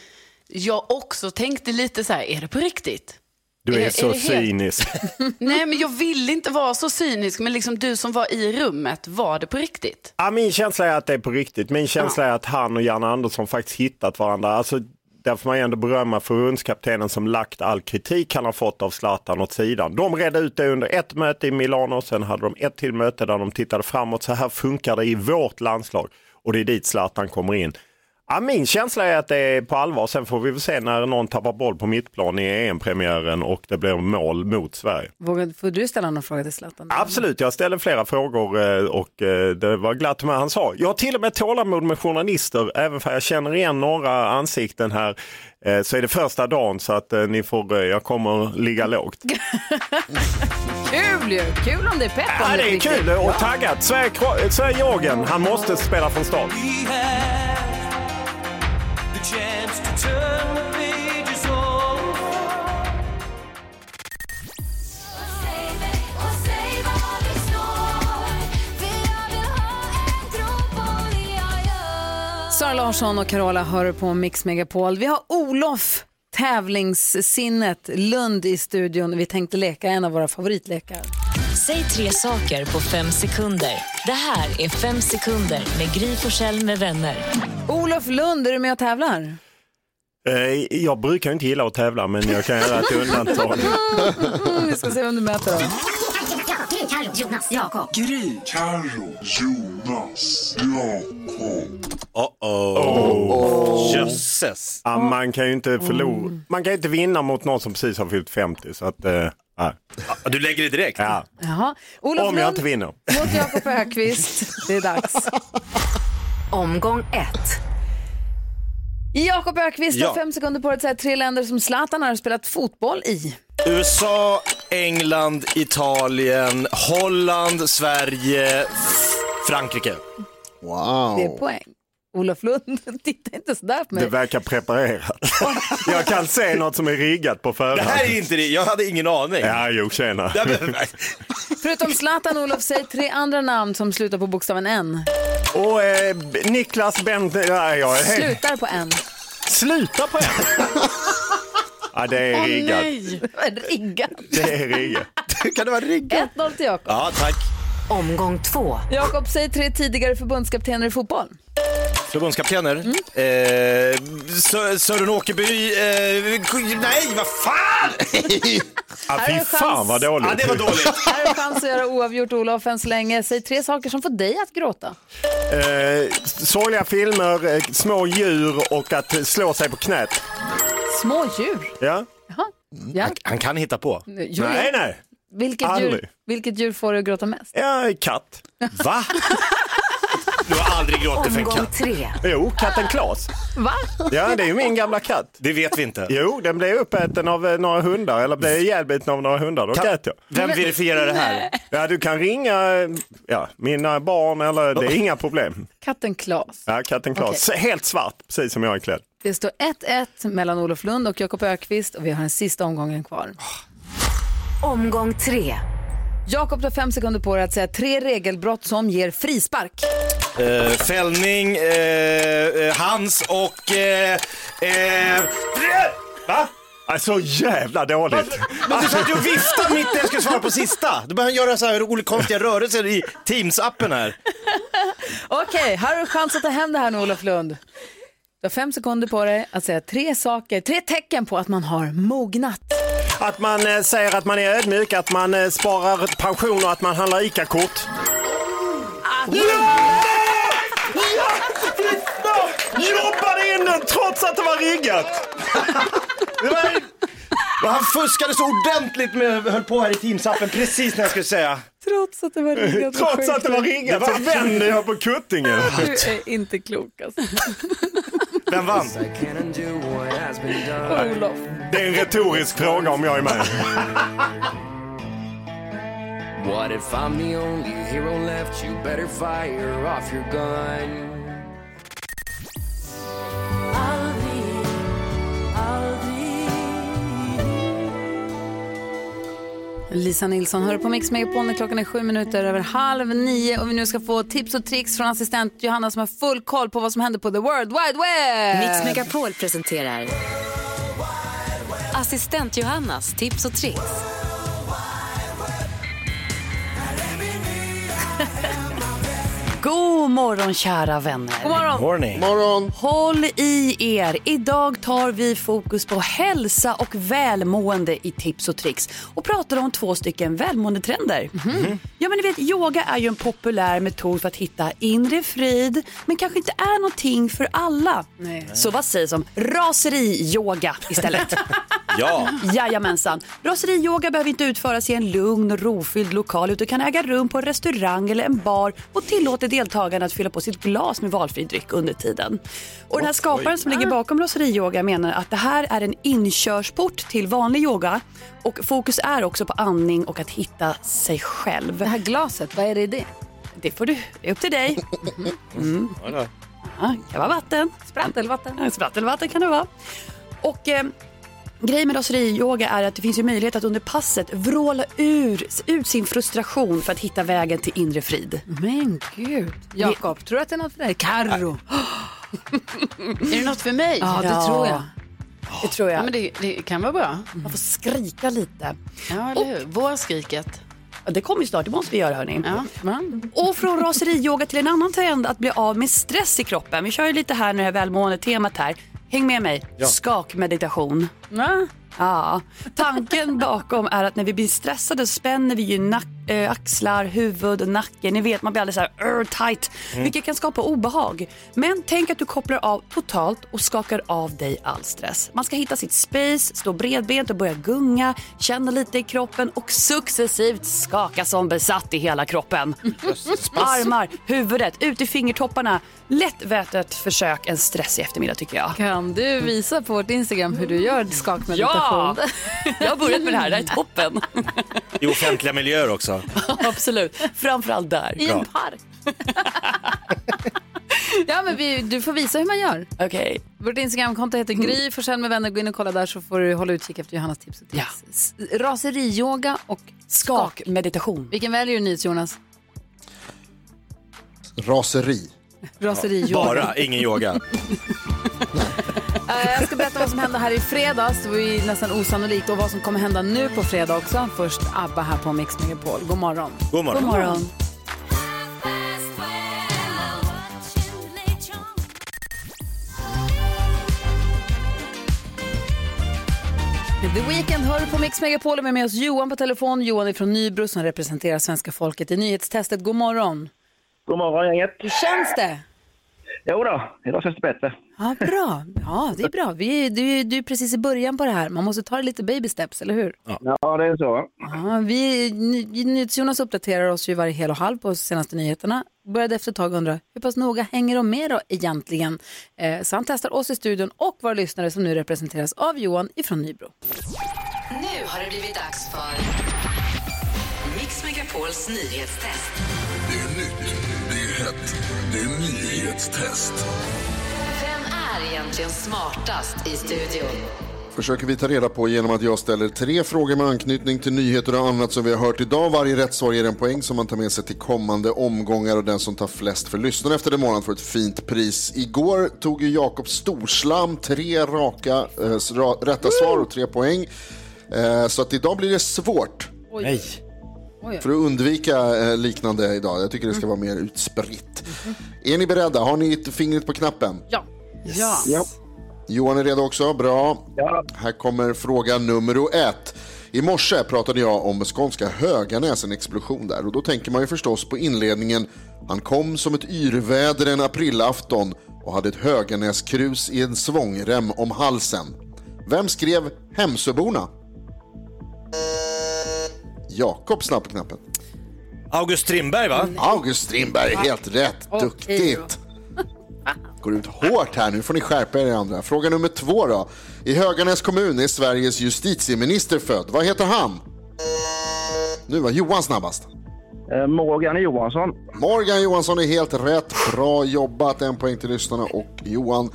jag också tänkte lite så här, är det på riktigt? Du är, Är- så är cynisk. [LAUGHS] Nej, men jag vill inte vara så cynisk. Men liksom du som var i rummet, var det på riktigt? Ja, min känsla är att det är på riktigt. Min känsla är att han och Janne Andersson faktiskt hittat varandra. Alltså, där får man ju ändå berömma förbundskaptenen som lagt all kritik han har fått av Zlatan åt sidan. De redde ut det under ett möte i Milano, sen hade de ett till möte där de tittade framåt. Så här funkar det i vårt landslag och det är dit Zlatan kommer in. Ja, min känsla är att det är på allvar. Sen får vi väl se när någon tappar boll på mittplan i EM-premiären och det blir mål mot Sverige. Vågar, får du ställa någon fråga till Zlatan? Absolut, jag ställde flera frågor eh, och eh, det var glatt med han sa. Jag har till och med tålamod med journalister, även för jag känner igen några ansikten här. Eh, Så är det första dagen så att ni får, jag kommer ligga lågt. [LAUGHS] Kul ju! Kul om det är pepp Ja, det är riktigt. kul och taggat. Sverige- Kro- Sverige-Georgien, han måste spela från start chance to turn the pages Sara Larsson och Carola hör på Mix Megapol. Vi har Olof, tävlingssinnet, Lund i studion. Vi tänkte leka en av våra favoritlekar. Säg tre saker på fem sekunder. Det här är Fem sekunder med Gry Forssell med vänner. Olof Lund, är du med och tävlar? Eh, Jag brukar inte gilla att tävla men jag kan göra ett undantag. Mm, [LAUGHS] vi ska se vem du möter då. Gry, Carro, Jonas, Jakob. Gry, Carro, Jonas, Jakob. Oh. Jösses. Ja, man kan ju inte förlora. Man kan ju inte vinna mot någon som precis har fyllt 50 så att, eh, nej. Du lägger det direkt? Ja. Jaha. Olof Om jag inte vinner. mot Jakob Ökvist. Det är dags. Omgång ett. Jakob Ökvist har Ja. fem sekunder på dig att säga tre länder som Zlatan har spelat fotboll i. USA, England, Italien, Holland, Sverige, Frankrike. Wow. Det är poäng. Olof Lund, [LAUGHS] titta inte sådär på mig. Det verkar preparerat. [LAUGHS] jag kan se något som är riggat på förhand. Det här är inte det, jag hade ingen aning. Ja, jo, tjena. [LAUGHS] Förutom Zlatan, Olof, säg tre andra namn som slutar på bokstaven N. Och eh, Niklas Bent... Ja, jag är helt... Slutar på N. Sluta på en. ja, det är riggat. Riggat. Det är riggat. kan det vara riggat? 1-0 till Jakob. Ja, tack. Omgång två. Jakob, säg tre tidigare förbundskaptener i fotboll. Förbundskaptener. Mm. Eh, Sö- Sören Åkerby. Eh, nej, vad fan! [LAUGHS] Är fy fan vad dåligt. Ja, det var dåligt. [LAUGHS] Här är en chans att göra oavgjort, Olof, än så länge. Säg tre saker som får dig att gråta. Eh, sorgliga filmer, eh, små djur och att slå sig på knät. Små djur. Ja? Jaha. Ja. Han kan hitta på. Jo, Nej, nej. Vilket Aldrig. djur, vilket djur får dig att gråta mest? Ja, katt. Va? [LAUGHS] Du aldrig gråtit för en Omgång katt. tre. Jo, katten Klas. Va? Ja, det är ju min gamla katt. Det vet vi inte. Jo, den blev uppäten av eh, några hundar, eller blev ihjälbiten av några hundar. Då Kan- grät jag. Vem verifierar det här? Ja, du kan ringa eh, ja, mina barn, eller det är inga problem. Katten Klas. Ja, katten Klas. Helt svart, precis som jag är klädd. Det står 1-1 mellan Olof Lund och Jakob Ökvist och vi har den sista omgången kvar. Omgång tre. Jakob tar fem sekunder på dig att säga tre regelbrott som ger frispark. Eh, fällning, eh, eh, hans och... Eh, eh, va? Alltså jävla dåligt. Men du satt ju och viftade mitt när jag skulle svara på sista. Du börjar göra så här olika konstiga rörelser i Teams-appen här. Okej, här har du chans att ta hem det här nu Olof Lund. Du har fem sekunder på dig att säga tre saker, tre tecken på att man har mognat. Att man eh, säger att man är ödmjuk, att man eh, sparar pension och att man handlar ICA-kort. Jobbade in den trots att det var riggat! Det var, och han fuskade så ordentligt med, höll på här i Teams-appen precis när jag skulle säga. Trots att det var riggat. Trots att det var riggat så vänder jag på kuttingen. Du är inte klok alltså. Vem vann? Olof. Det är en retorisk fråga om jag är med. What if I'm the only hero left? You better fire off your gun. Lisa Nilsson hör på Mix Megapol när klockan är sju minuter över halv nio och vi nu ska få tips och tricks från assistent Johanna som har full koll på vad som händer på the world wide web. Mix Megapol presenterar Assistent Johannas tips och tricks. God morgon kära vänner. God morgon. Morning. Morgon. Håll i er. Idag tar vi fokus på hälsa och välmående i tips och tricks och pratar om två stycken välmåendetrender. Ja men ni vet, yoga är ju en populär metod för att hitta inre frid men kanske inte är någonting för alla. Så vad sägs om raseri-yoga istället? [LAUGHS] Ja. Jajamensan. Raseri-yoga behöver inte utföras i en lugn och rofylld lokal utan kan äga rum på en restaurang eller en bar och tillåter deltagarna att fylla på sitt glas med valfri dryck under tiden. Och den här skaparen som ligger bakom raseri-yoga menar att det här är en inkörsport till vanlig yoga och fokus är också på andning och att hitta sig själv. Det här glaset, vad är det i det? Det får du, det är upp till dig. Mm. Ja, det kan vara vatten. Sprattelvatten. Sprattelvatten kan det vara. Och eh, grejen med raseri-yoga är att det finns ju möjlighet att under passet vråla ur, ut sin frustration för att hitta vägen till inre frid. Men gud. Jakob, tror du att det är något för dig? Carro. Är det något för mig? Ja, det tror jag. Det tror jag. Ja, men det, det kan vara bra. Man får skrika lite. Ja, eller hur? Vårskriket. Ja, Det kommer ju snart, det måste vi göra hörni. Ja. Och från raseri-yoga till en annan trend att bli av med stress i kroppen. Vi kör ju lite här med det här välmående temat här. Häng med mig. Ja. Skakmeditation. Ja. Ja, tanken bakom är att när vi blir stressade spänner vi ju nack, äh, axlar, huvud nacke. Ni vet, man blir alldeles så här "Ur, tight, vilket kan skapa obehag. Men tänk att du kopplar av totalt och skakar av dig all stress. Man ska hitta sitt space, stå bredbent och börja gunga, känna lite i kroppen och successivt skaka som besatt i hela kroppen. Armar, huvudet, ut i fingertopparna. Lättvätet försök en stressig eftermiddag tycker jag. Kan du visa på vårt Instagram hur du gör skakmeditation? Ja! Jag har börjat med det här, det här är toppen. I offentliga miljöer också. [LAUGHS] Absolut, framförallt där. I en park. [LAUGHS] ja, men vi, du får visa hur man gör. Okej. Vårt Instagramkonto heter Gry Forssell med vänner. Gå in och kolla där så får du hålla utkik efter Johannas tips och tips. S- Raseri-yoga och skak. Skakmeditation. Vilken väljer du nyhets Jonas? Raseri. Raseri-yoga. Bara, ingen yoga. [LAUGHS] Eh, Jag ska berätta vad som hände här i fredags. Det var ju nästan osannolikt. Och vad som kommer hända nu på fredag också. Först ABBA här på Mix Megapol. God morgon. God morgon. God morgon. The Weeknd hör på Mix Megapol. Vi är med oss Johan på telefon. Johan är från Nybro som representerar svenska folket i nyhetstestet. God morgon. God morgon gänget. Hur känns det? Jo då, idag känns det bättre. Ja, bra. Ja, det är bra. Vi är, du, du är precis i början på det här. Man måste ta det lite baby steps, eller hur? Ja, det är så. Ja, vi, Ny- NyhetsJonas uppdaterar oss ju varje hel och halv på senaste nyheterna. Började efter ett tag undra, hur pass noga hänger de med då egentligen? Eh, så han testar oss i studion och våra lyssnare som nu representeras av Johan ifrån Nybro. Nu har det blivit dags för Mix Megapols nyhetstest. Det är nyhetstest. Vem är egentligen smartast i studion? försöker vi ta reda på genom att jag ställer tre frågor med anknytning till nyheter och annat som vi har hört idag. Varje rätt svar ger en poäng som man tar med sig till kommande omgångar och den som tar flest för lyssnaren efter den månaden får ett fint pris. Igår tog ju Jakob Storslam tre raka ra- rätta svar och tre poäng. Eh, så att idag blir det svårt. Nej. För att undvika eh, liknande idag. Jag tycker det ska vara mer utspritt. Är ni beredda? Har ni ett fingret på knappen? Ja. Ja. Johan är redo också, bra. Här kommer fråga nummer ett. I morse pratade jag om skånska Höganäs, en explosion där. Och då tänker man ju förstås på inledningen. Han kom som ett yrväder en aprilafton och hade ett Höganäskrus i en svångrem om halsen. Vem skrev Hemsöborna? Jakob snabb på knappen. August Strindberg va? August Strindberg, helt rätt. Okej Duktigt. [LAUGHS] Går ut hårt här, nu får ni skärpa er andra. Fråga nummer två då. I Höganäs kommun är Sveriges justitieminister född. Vad heter han? Nu var Johan snabbast. Eh, Morgan Johansson. Morgan Johansson är helt rätt. Bra jobbat. En poäng till lyssnarna och Johan.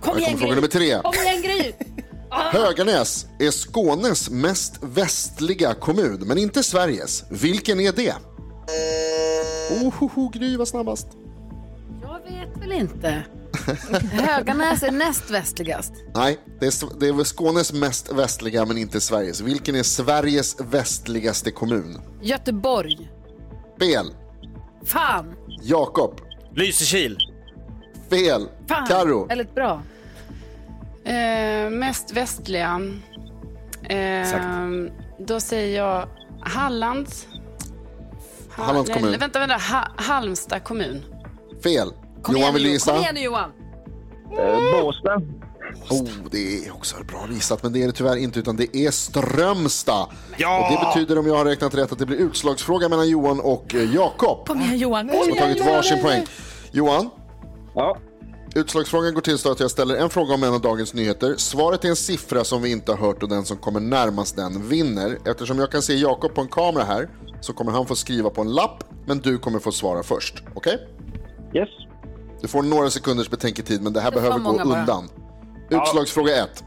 Kom igen kommer fråga nummer tre. Kom igen Gry! Höganäs är Skånes mest västliga kommun, men inte Sveriges. Vilken är det? Ohoho, Gry var snabbast. Jag vet väl inte. Höganäs är näst västligast. Nej, det är, det är Skånes mest västliga, men inte Sveriges. Vilken är Sveriges västligaste kommun? Göteborg. Fel. Fan! Jakob. Lysekil. Fel. Fan! Karo. Eller bra. Eh, mest västliga. Eh, då säger jag Hallands. Ha- Hallands nej, kommun. Vänta, vänta. Ha, Halmstad kommun. Fel. Kom Johan igen, vill gissa? Kom igen nu Johan. Eh, Båstad. Oh, det är också bra gissat, men det är det tyvärr inte, utan det är Strömstad. Ja! Och det betyder, om jag har räknat rätt, att det blir utslagsfråga mellan Johan och eh, Jakob. Kom igen Johan. Som har tagit varsin poäng. Johan? Ja. Utslagsfrågan går till så att jag ställer en fråga om en av dagens nyheter. Svaret är en siffra som vi inte har hört och den som kommer närmast den vinner. Eftersom jag kan se Jakob på en kamera här så kommer han få skriva på en lapp, men du kommer få svara först. Okej? Yes. Du får några sekunders betänketid, men det här Det behöver gå bara. undan. Utslagsfråga 1.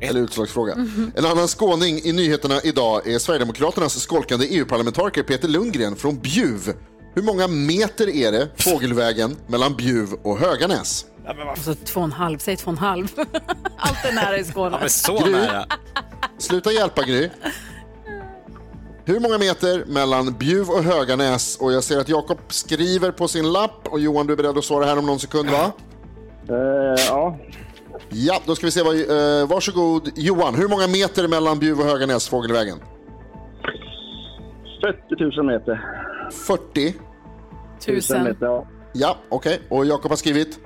Eller utslagsfråga. Mhm. En annan skåning i nyheterna idag är Sverigedemokraternas skolkande EU-parlamentariker Peter Lundgren från Bjuv. Hur många meter är det fågelvägen mellan Bjuv och Höganäs? Alltså två och en halv, säg två och en halv. [LAUGHS] Allt är nära i Skåne. Ja, men så Gry. nära. Sluta hjälpa Gry. Hur många meter mellan Bjuv och Höganäs? Och jag ser att Jakob skriver på sin lapp och Johan du är beredd att svara här om någon sekund va? Eh, ja. Ja, då ska vi se. Vad, eh, varsågod Johan, hur många meter mellan Bjuv och Höganäs fågelvägen? 40 000 meter. 40. Tusen. meter, ja. Ja, okej. Och Jakob har skrivit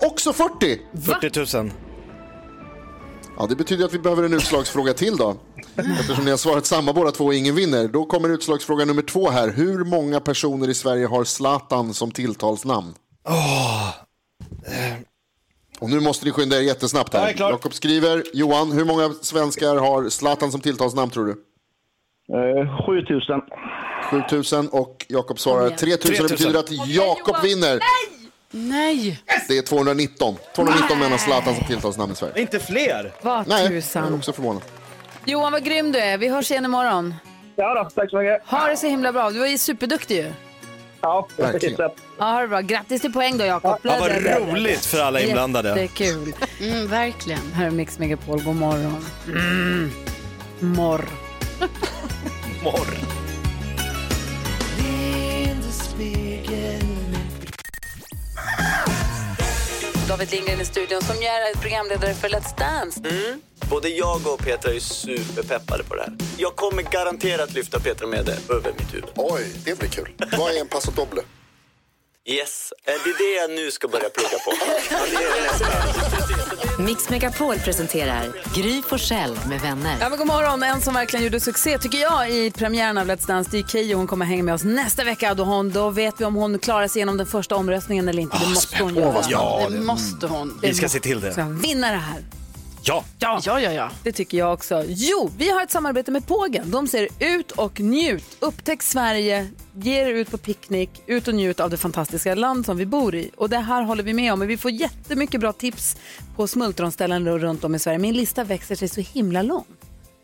också 40. 40 000. Ja, det betyder att vi behöver en utslagsfråga till då. Eftersom ni har svarat samma båda två och ingen vinner. Då kommer utslagsfråga nummer två här. Hur många personer i Sverige har Zlatan som tilltalsnamn? Och nu måste ni skynda er jättesnabbt här. Jakob skriver. Johan, hur många svenskar har Zlatan som tilltalsnamn tror du? Eh, 7 000. 7000 och Jakob svarar igen. 3000. Det 3000. betyder att Jakob vinner. Nej! Det är 219. 219 menar Zlatan som tilltalsnamn i Sverige. Inte fler. Vad Nej, jag är tusan. också förvånad. Johan, vad grym du är. Vi hörs igen imorgon. Ja då, tack så mycket. Ha det så himla bra. Du var ju superduktig ju. Ja, Verkligen. Ja, ha det bra. Grattis till poäng då, Jakob. Ja, vad roligt för alla inblandade. Jättekul. Mm, verkligen. Här är Mix Megapol. God morgon. Mm. Morr. Morr. David Lindgren i studion som är programledare för Let's Dance. Mm. Både jag och Petra är superpeppade på det här. Jag kommer garanterat lyfta Petra med det över mitt huvud. Oj, det blir kul. Vad är en passo doble? Yes, Eh, det är det jag nu ska börja plugga på. Ja, det är nästa. Mix Megapol presenterar Gry Forssell med vänner. Ja, men god morgon. En som verkligen gjorde succé tycker jag i premiären av Let's Dance, det är Keyyo. Hon kommer hänga med oss nästa vecka. Då, hon, då vet vi om hon klarar sig igenom den första omröstningen eller inte. Det måste hon göra. Ja, det måste hon. Vi ska se till det. Ska vinna det här. Ja. Ja. ja, ja, ja. Det tycker jag också. Jo, vi har ett samarbete med Pågen. De säger ut och njut. Upptäck Sverige, ge er ut på picknick, ut och njut av det fantastiska land som vi bor i. Och det här håller vi med om. Men vi får jättemycket bra tips på smultronställen runt om i Sverige. Min lista växer sig så himla lång.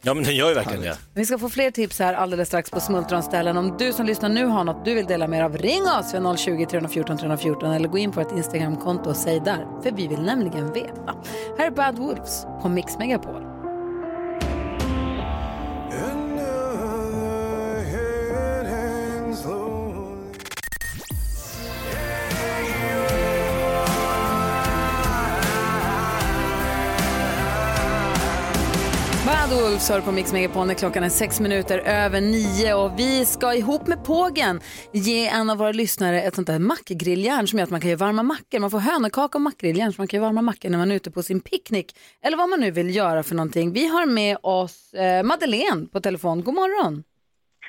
Ja, men den gör ju verkligen det. Vi ska få fler tips här alldeles strax på smultronställen. Om du som lyssnar nu har något du vill dela med dig av, ring oss vid 020 314 314 eller gå in på ett Instagramkonto och säg där. För vi vill nämligen veta. Här är Bad Wolves på Mix Megapol. Wolves hör på Mix Megapol när klockan är sex minuter över nio och vi ska ihop med Pågen ge en av våra lyssnare ett sånt där mackgrilljärn som gör att man kan göra varma mackor. Man får hönökaka och mackgrilljärn så man kan göra varma mackor när man är ute på sin picknick eller vad man nu vill göra för någonting. Vi har med oss eh, Madeleine på telefon. God morgon!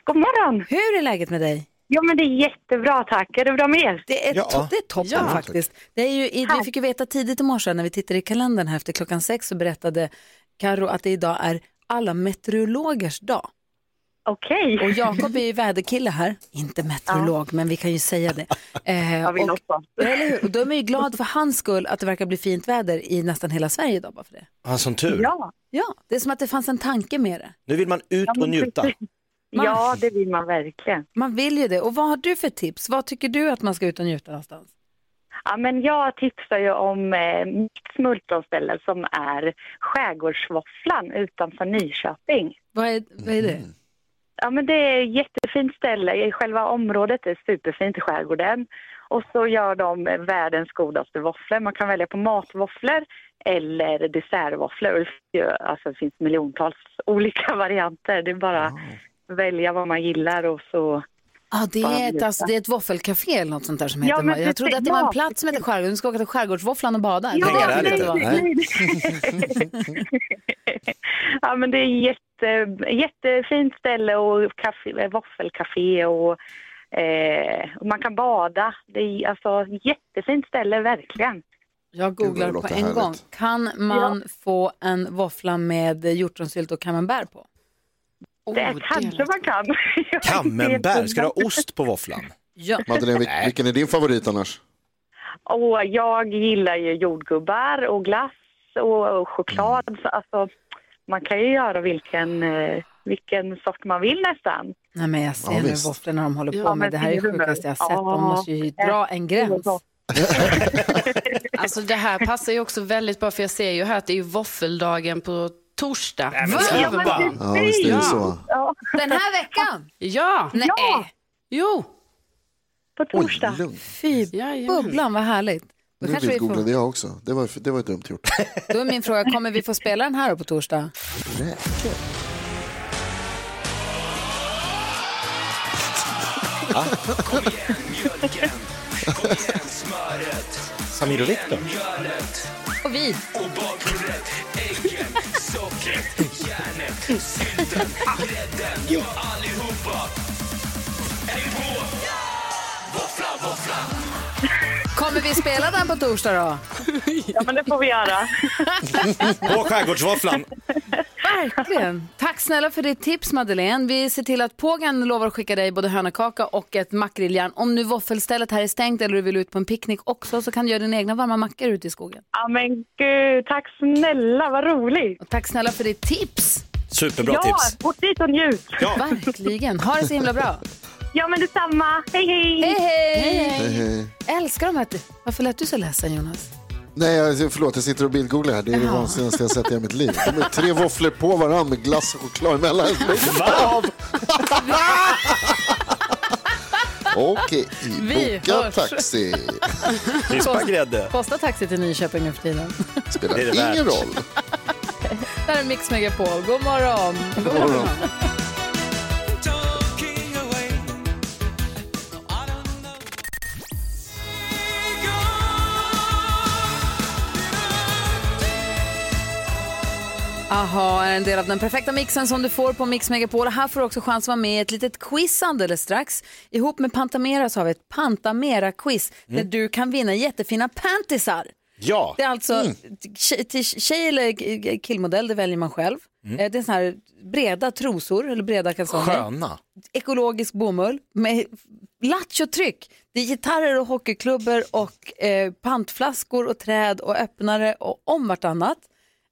God morgon! Hur är läget med dig? Ja, men det är jättebra tack. Är det bra med er? Det är, to- det är toppen Ja. faktiskt. Det är ju, i- vi fick ju veta tidigt i morse när vi tittade i kalendern här efter klockan sex så berättade Karo att det idag är alla meteorologers dag. Okej. Och Jakob är ju väderkille här, inte meteorolog, men vi kan ju säga det. [LAUGHS] Eh, Ja, vi och, eller hur? Och då är man ju glad för hans skull att det verkar bli fint väder i nästan hela Sverige idag bara för det. Ah, som tur. Ja. Ja, det är som att det fanns en tanke med det. Nu vill man ut och njuta. Ja, det vill man verkligen. Man vill ju det. Och vad har du för tips? Vad tycker du att man ska ut och njuta någonstans? Ja, men jag tipsar ju om eh, mitt smultronställe som är Skärgårdsvåfflan utanför Nyköping. Vad är, vad är det? Ja, men det är ett jättefint ställe. Själva området är superfint i skärgården. Och så gör de världens godaste våfflor. Man kan välja på matvåfflor eller dessertvåfflor. Alltså, det finns miljontals [LAUGHS] olika varianter. Det är bara att välja vad man gillar och så... Ah, det, är ett, alltså, det är ett våffelcafé eller något sånt där som Ja, heter. men jag trodde att det var en Ja, plats som heter Skärgården. Du ska åka till Skärgårdsvåfflan och bada. Ja, det det det nej. [LAUGHS] ja, men det är jätte, jättefint ställe och kaffe, våffelcafé och eh, och man kan bada. Det är alltså jättefint ställe, verkligen. Jag googlar det på en härligt. gång. Kan man få en våffla med hjortronsylt och camembert på? Det kanske man kan. [LAUGHS] Camembert, ska du ha ost på våfflan? Ja. Madeleine, vil- vilken är din favorit annars? Och jag gillar ju jordgubbar och glass och, choklad. Så alltså, man kan ju göra vilken, eh, vilken sort man vill nästan. Nej, men jag ser Ja, nu våfflorna de håller på Ja, med. Det här är nu? sjukaste jag har sett. De måste ju dra en gräns. [LAUGHS] [LAUGHS] Alltså det här passar ju också väldigt bra för jag ser ju här att det är ju våffeldagen på torsdag. men Va? sluta. Ja, men bara. Ja, visst är det så. Den här veckan? Ja. Nej. Jo. På torsdag. Oj, lugnt. Fy bubblan, vad härligt. Då, Nu kanske vi googlade får, jag också. Det var, det var dumt gjort. [LAUGHS] då är min fråga, kommer vi få spela den här på torsdag? Kom igen mjölken, kom igen smöret, Samir och Viktor. Och vi. och bakhuvudet, äggen, sockret, järnet, sylten, grädden, ja allihopa. Är vi på? Våffla, våffla. Kommer vi spela den på torsdag då? Ja, men det får vi göra. På skärgårdsvåfflan. Verkligen. Tack snälla för ditt tips Madeleine. Vi ser till att Pågen lovar att skicka dig både hönökaka och ett makrilljärn. Om nu våffelstället här är stängt eller du vill ut på en picknick också så kan du göra dina egna varma mackor ute i skogen. Ja, men gud, tack snälla, vad roligt. Och tack snälla för ditt tips. Superbra ja, tips. åk dit och njut. Verkligen. Ha det så himla bra. Ja, men detsamma. Hej, hej! Hej, hej! Hej, hej. Jag älskar de här. Varför lät du så ledsen Jonas? Nej, jag, förlåt, jag sitter och bildgooglar här. Det är det vansinnigaste jag sett i hela mitt liv. De är tre våfflor på varandra med glass och choklad emellan. Av. [LAUGHS] Okej, Vi boka hörs. taxi. Vispa grädde. Kostar taxi till Nyköping nu för tiden? Spelar Det är det värt. ingen roll. Där är Mix Megapol. God morgon. God morgon. Aha, är en del av den perfekta mixen som du får på Mix Megapol. Här får du också chans att vara med i ett litet quiz alldeles strax. Ihop med Pantamera så har vi ett Pantamera-quiz där du kan vinna jättefina pantisar. Ja. Det är alltså till tjej eller killmodell, det väljer man själv. Mm. Eh, Det är så här breda trosor eller breda kalsonger. Sköna. Ekologisk bomull med lattjo-tryck. Det är gitarrer och hockeyklubbor och eh, pantflaskor och träd och öppnare och om vartannat.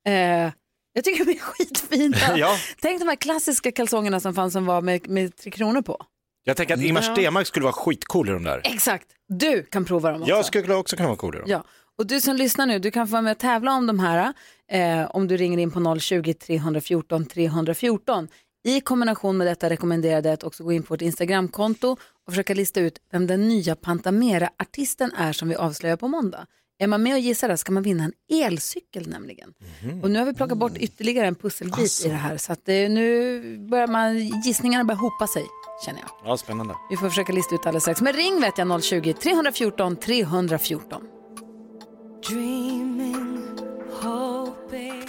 Eh, jag tycker de är skitfina. [LAUGHS] Ja. Tänk de här klassiska kalsongerna som fanns som var med, med tre kronor på. Jag tänker att Ingmar Ja. Stenmark skulle vara skitcool i de där. Exakt, du kan prova dem också. Jag skulle också kunna vara cool i dem. Ja, och du som lyssnar nu, du kan få vara med och tävla om de här eh, om du ringer in på 020-314 314. I kombination med detta rekommenderade jag att också gå in på vårt Instagramkonto och försöka lista ut vem den nya Pantamera-artisten är som vi avslöjar på måndag. Är man med och gissar det ska man vinna en elcykel nämligen. Och nu har vi plockat bort ytterligare en pusselbit i det här så att det, nu börjar man, gissningarna börjar hopa sig känner jag. Ja, spännande. Vi får försöka lista ut alldeles strax. Men ring vet jag 020-314 314. Dreaming, hoping.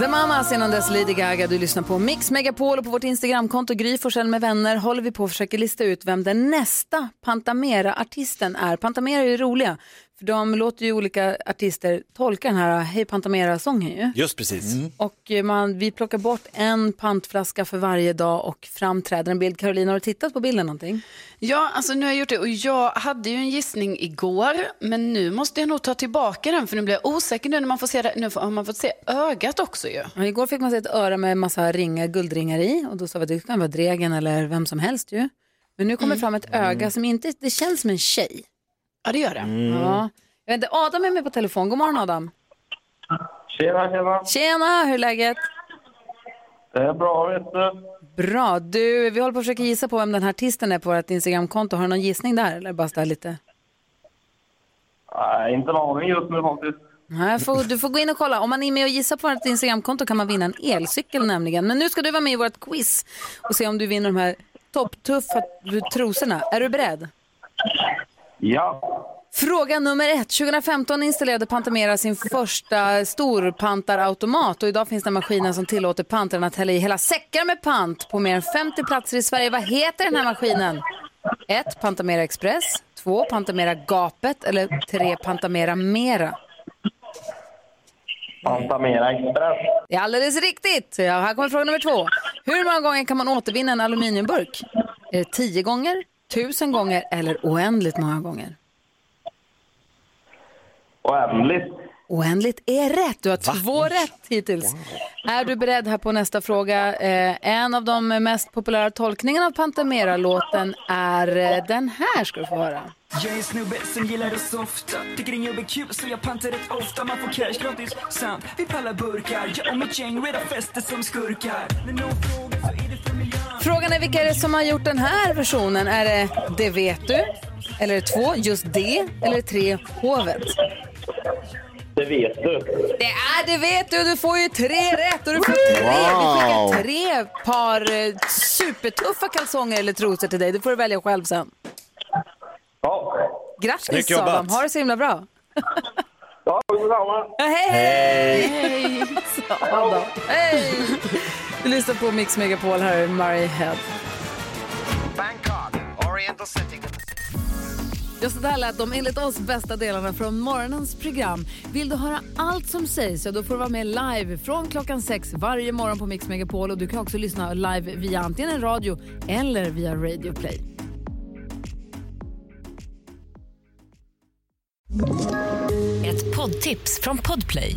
The Mamas innan dess Lady Gaga. Du lyssnar på Mix Megapol och på vårt Instagramkonto Gry Forssell med vänner håller vi på att försöka lista ut vem den nästa Pantamera-artisten är. Pantamera är ju roliga för de låter ju olika artister tolka den här Hej Pantamera-sången ju. Just precis. Och eh, man, vi plockar bort en pantflaska för varje dag och framträder en bild. Carolina, har du tittat på bilden någonting? Ja, alltså nu har jag gjort det och jag hade ju en gissning igår, men nu måste jag nog ta tillbaka den för nu blir jag osäker nu när man får se det. Nu har man fått se ögat också ju. Ja, igår fick man se ett öra med massa ringar, guldringar i och då sa vi att det kan vara Dregen eller vem som helst ju. Men nu kommer fram ett öga som inte, det känns som en tjej. Ja, det gör det. Ja. Jag vet inte, Adam är med på telefon. God morgon Adam. Tjena, tjena. Tjena, hur är läget? Det är bra, vet du. Bra. Du, vi håller på att försöka gissa på vem den här artisten är på vårt Instagramkonto. Har du någon gissning där eller bara så lite? Nej, inte en aning just nu faktiskt. Nej, får, du får gå in och kolla. Om man är med och gissar på vårt Instagramkonto kan man vinna en elcykel nämligen. Men nu ska du vara med i vårt quiz och se om du vinner de här topptuffa trosorna. Är du beredd? Ja. Fråga nummer ett. 2015 installerade Pantamera sin första storpantarautomat och idag finns det maskiner som tillåter pantrarna att hälla i hela säckar med pant på mer än 50 platser i Sverige. Vad heter den här maskinen? 1. Pantamera Express. 2. Pantamera Gapet. Eller 3. Pantamera Mera. Pantamera Express. Det är alldeles riktigt. Ja, här kommer fråga nummer två. Hur många gånger kan man återvinna en aluminiumburk? Är det 10 gånger, 1000 gånger eller oändligt många gånger? Oändligt. Oändligt är rätt. Du har två rätt hittills. Är du beredd här på nästa fråga? Eh, en av de mest populära tolkningarna av Pantamera-låten är eh, den här ska du få höra. Jag är en snubbe som gillar att softa Tycker en jobb är kul så jag pantar rätt ofta Man får cash gratis, sant Vi pallar burkar Jag och mitt gäng redan fester som skurkar När någon frågar så är Frågan är vilka är det som har gjort den här versionen? Är det Det vet du? Eller två, just det? Eller tre, Hovet? Det vet du. Det är det vet du, du får ju tre rätt och du får tre, Wow. vi skickar tre par eh, supertuffa kalsonger eller trosor till dig. Det får du välja själv sen. Ja. Grattis Snyggt jobbat. Adam, ha det så himla bra. Ja, detsamma. Ja, hej, hej! Hej! Du lyssnar på Mix Megapol, här är Murray Head. Bangkok, Oriental setting. Just det här lät de enligt oss bästa delarna från morgonens program. Vill du höra allt som sägs så då får du vara med live från klockan sex varje morgon på Mix Megapol och du kan också lyssna live via antingen en radio eller via Radio Play. Ett poddtips från Podplay.